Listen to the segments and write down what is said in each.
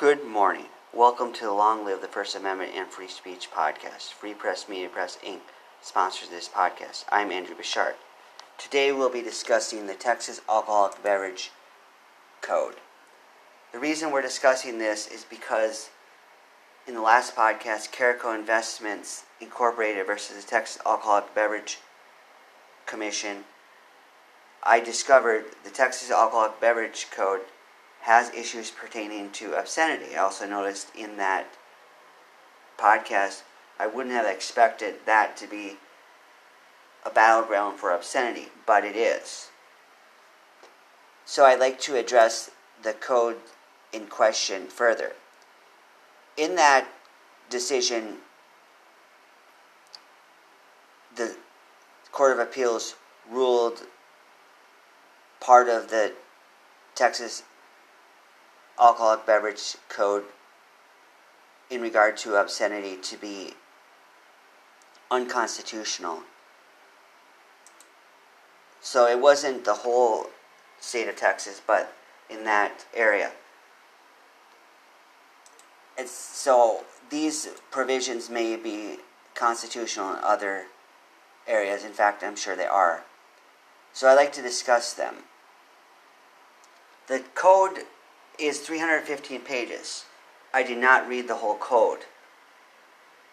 Good morning. Welcome to the Long Live the First Amendment and Free Speech podcast. Free Press Media Press Inc. sponsors this podcast. I'm Andrew Bouchard. Today we'll be discussing the Texas Alcoholic Beverage Code. The reason we're discussing this is because in the last podcast, Carico Investments Incorporated versus the Texas Alcoholic Beverage Commission, I discovered the Texas Alcoholic Beverage Code has issues pertaining to obscenity. I also noticed in that podcast, I wouldn't have expected that to be a battleground for obscenity, but it is. So I'd like to address the code in question further. In that decision, the Court of Appeals ruled part of the Texas alcoholic beverage code in regard to obscenity to be unconstitutional. So it wasn't the whole state of Texas, but in that area. It's, so these provisions may be constitutional in other areas. In fact, I'm sure they are. So I'd like to discuss them. The code is 315 pages. I did not read the whole code.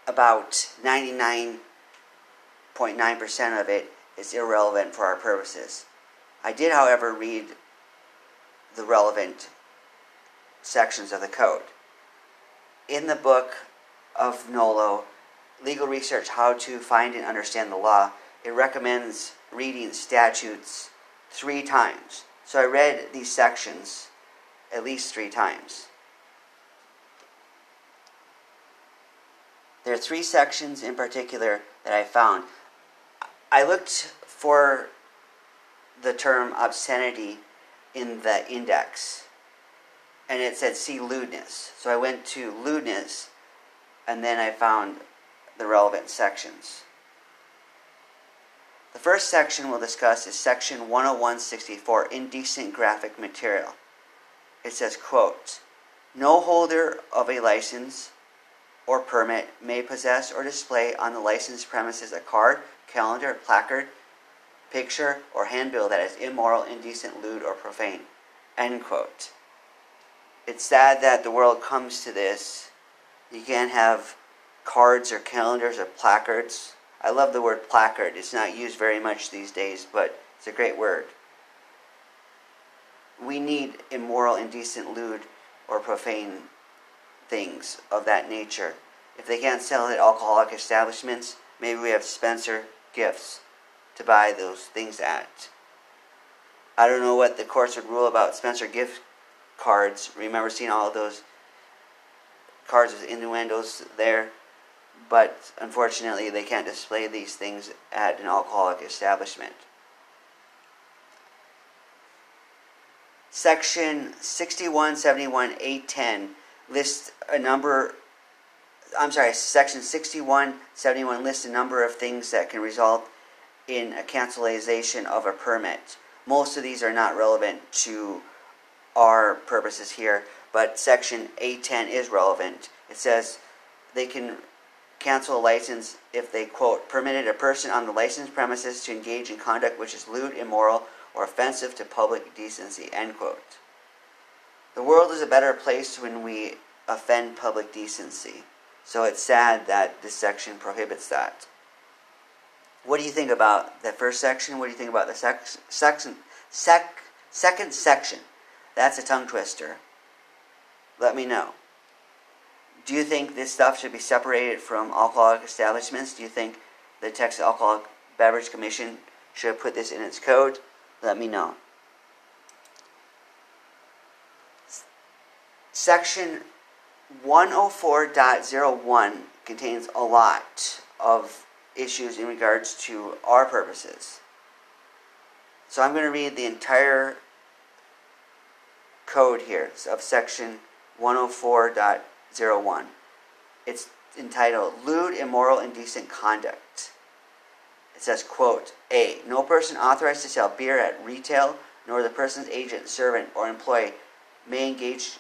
About 99.9% of it is irrelevant for our purposes. I did, however, read the relevant sections of the code. In the book of NOLO, Legal Research How to Find and Understand the Law, it recommends reading statutes three times. So I read these sections at least three times. There are three sections in particular that I found. I looked for the term obscenity in the index, and it said see lewdness. So I went to lewdness, and then I found the relevant sections. The first section we'll discuss is section 10164 indecent graphic material it says, quote, no holder of a license or permit may possess or display on the licensed premises a card, calendar, placard, picture, or handbill that is immoral, indecent, lewd, or profane. End quote. It's sad that the world comes to this. You can't have cards or calendars or placards. I love the word placard. It's not used very much these days, but it's a great word we need immoral, indecent, lewd, or profane things of that nature. If they can't sell it at alcoholic establishments, maybe we have Spencer gifts to buy those things at. I don't know what the courts would rule about Spencer gift cards. Remember seeing all those cards with innuendos there? But unfortunately, they can't display these things at an alcoholic establishment. Section 6171 810 lists a number I'm sorry, section 6171 lists a number of things that can result in a cancellation of a permit. Most of these are not relevant to our purposes here, but section 810 is relevant. It says they can cancel a license if they quote permitted a person on the licensed premises to engage in conduct which is lewd, immoral, or offensive to public decency. End quote. The world is a better place when we offend public decency. So it's sad that this section prohibits that. What do you think about the first section? What do you think about the sec- section, sec- second section? That's a tongue twister. Let me know. Do you think this stuff should be separated from alcoholic establishments? Do you think the Texas Alcoholic Beverage Commission should put this in its code? Let me know. Section 104.01 contains a lot of issues in regards to our purposes. So I'm going to read the entire code here of section 104.01. It's entitled Lewd, Immoral, Indecent Conduct. It says, quote, A. No person authorized to sell beer at retail, nor the person's agent, servant, or employee may engage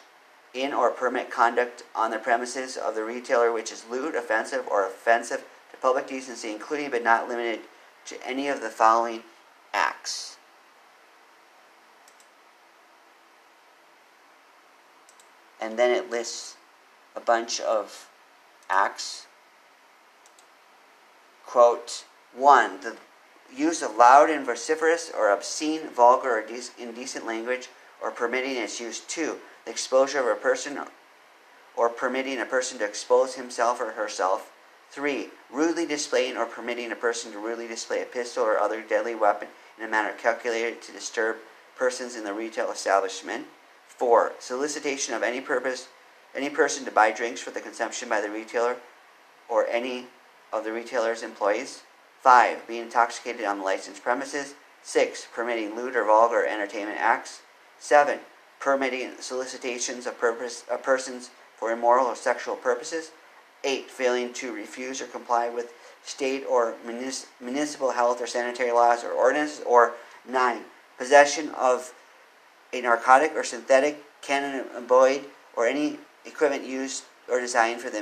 in or permit conduct on the premises of the retailer which is lewd, offensive, or offensive to public decency, including but not limited to any of the following acts. And then it lists a bunch of acts. Quote 1. The use of loud and vociferous or obscene, vulgar, or indecent language, or permitting its use. 2. The exposure of a person or permitting a person to expose himself or herself. 3. Rudely displaying or permitting a person to rudely display a pistol or other deadly weapon in a manner calculated to disturb persons in the retail establishment. 4. Solicitation of any purpose any person to buy drinks for the consumption by the retailer or any of the retailer's employees. 5. Being intoxicated on the licensed premises. 6. Permitting lewd or vulgar entertainment acts. 7. Permitting solicitations of, purpose, of persons for immoral or sexual purposes. 8. Failing to refuse or comply with state or municipal health or sanitary laws or ordinances. Or 9. Possession of a narcotic or synthetic cannabinoid or any equipment used or designed for the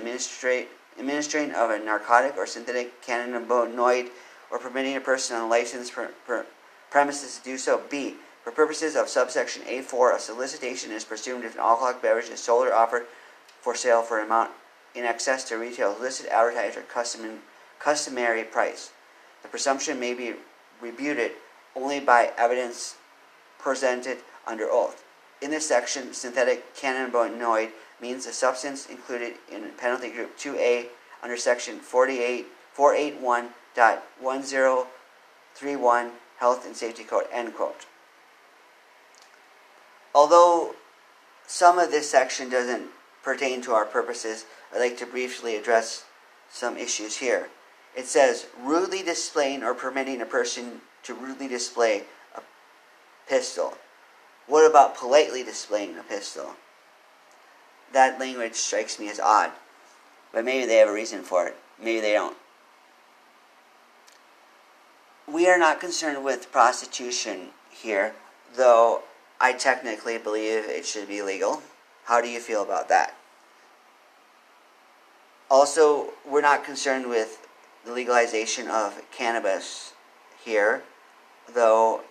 administering of a narcotic or synthetic cannabinoid or permitting a person on licensed premises to do so. B. For purposes of subsection A4, a solicitation is presumed if an alcoholic beverage is sold or offered for sale for an amount in excess to retail listed, advertised, or custom, customary price. The presumption may be rebuted only by evidence presented under oath. In this section, synthetic cannabinoid means a substance included in penalty group 2A under section 48, 481.1031 Health and Safety Code, end quote. Although some of this section doesn't pertain to our purposes, I'd like to briefly address some issues here. It says, rudely displaying or permitting a person to rudely display a pistol. What about politely displaying a pistol? that language strikes me as odd. But maybe they have a reason for it. Maybe they don't. We are not concerned with prostitution here, though I technically believe it should be legal. How do you feel about that? Also, we're not concerned with the legalization of cannabis here, though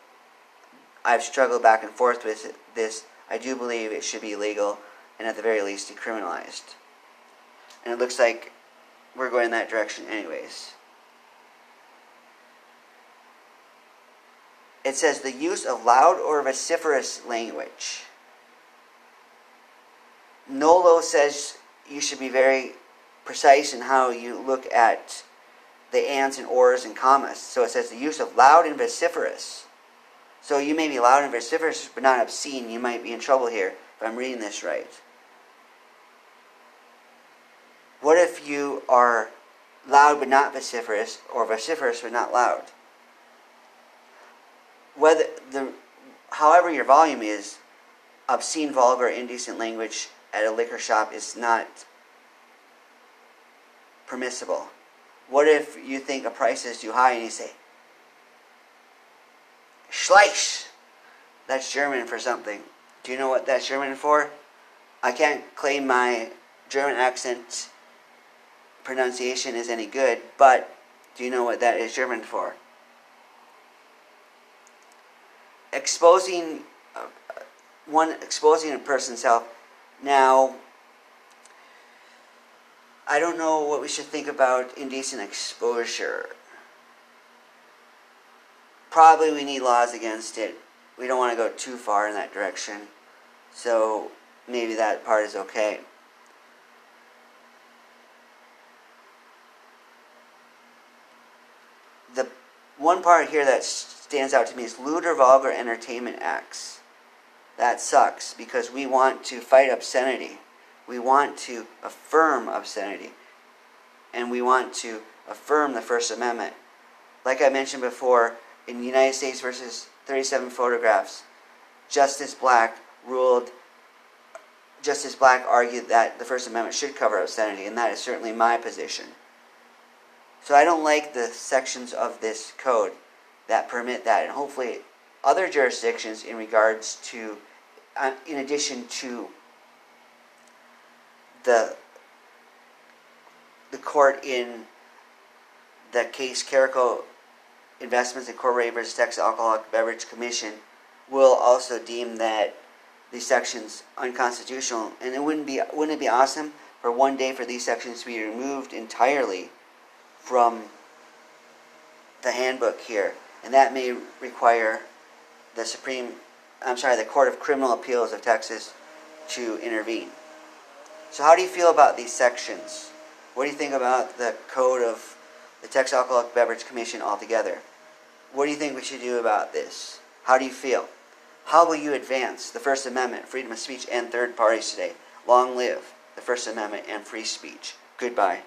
I've struggled back and forth with this. I do believe it should be legal and at the very least decriminalized. And it looks like we're going in that direction anyways. It says the use of loud or vociferous language. Nolo says you should be very precise in how you look at the ands and ors and commas. So it says the use of loud and vociferous. So you may be loud and vociferous, but not obscene. You might be in trouble here if I'm reading this right. What if you are loud but not vociferous, or vociferous but not loud? Whether the, however your volume is, obscene, vulgar, indecent language at a liquor shop is not permissible. What if you think a price is too high and you say, Schleich? That's German for something. Do you know what that's German for? I can't claim my German accent pronunciation is any good, but do you know what that is German for? Exposing uh, one exposing a person's health. Now, I don't know what we should think about indecent exposure. Probably we need laws against it. We don't want to go too far in that direction. So maybe that part is okay. The one part here that stands out to me is lewd or vulgar entertainment acts. That sucks because we want to fight obscenity. We want to affirm obscenity. And we want to affirm the First Amendment. Like I mentioned before, in United States versus 37 photographs, Justice Black ruled, Justice Black argued that the First Amendment should cover obscenity, and that is certainly my position. So I don't like the sections of this code that permit that, and hopefully other jurisdictions in regards to, uh, in addition to the the court in the case Carrico Investments Incorporated versus Texas Alcoholic Beverage Commission will also deem that these sections unconstitutional. And it wouldn't be wouldn't it be awesome for one day for these sections to be removed entirely from the handbook here, and that may require the Supreme, I'm sorry, the Court of Criminal Appeals of Texas to intervene. So, how do you feel about these sections? What do you think about the code of the Texas Alcoholic Beverage Commission altogether? What do you think we should do about this? How do you feel? How will you advance the First Amendment, freedom of speech, and third parties today? Long live the First Amendment and free speech. Goodbye.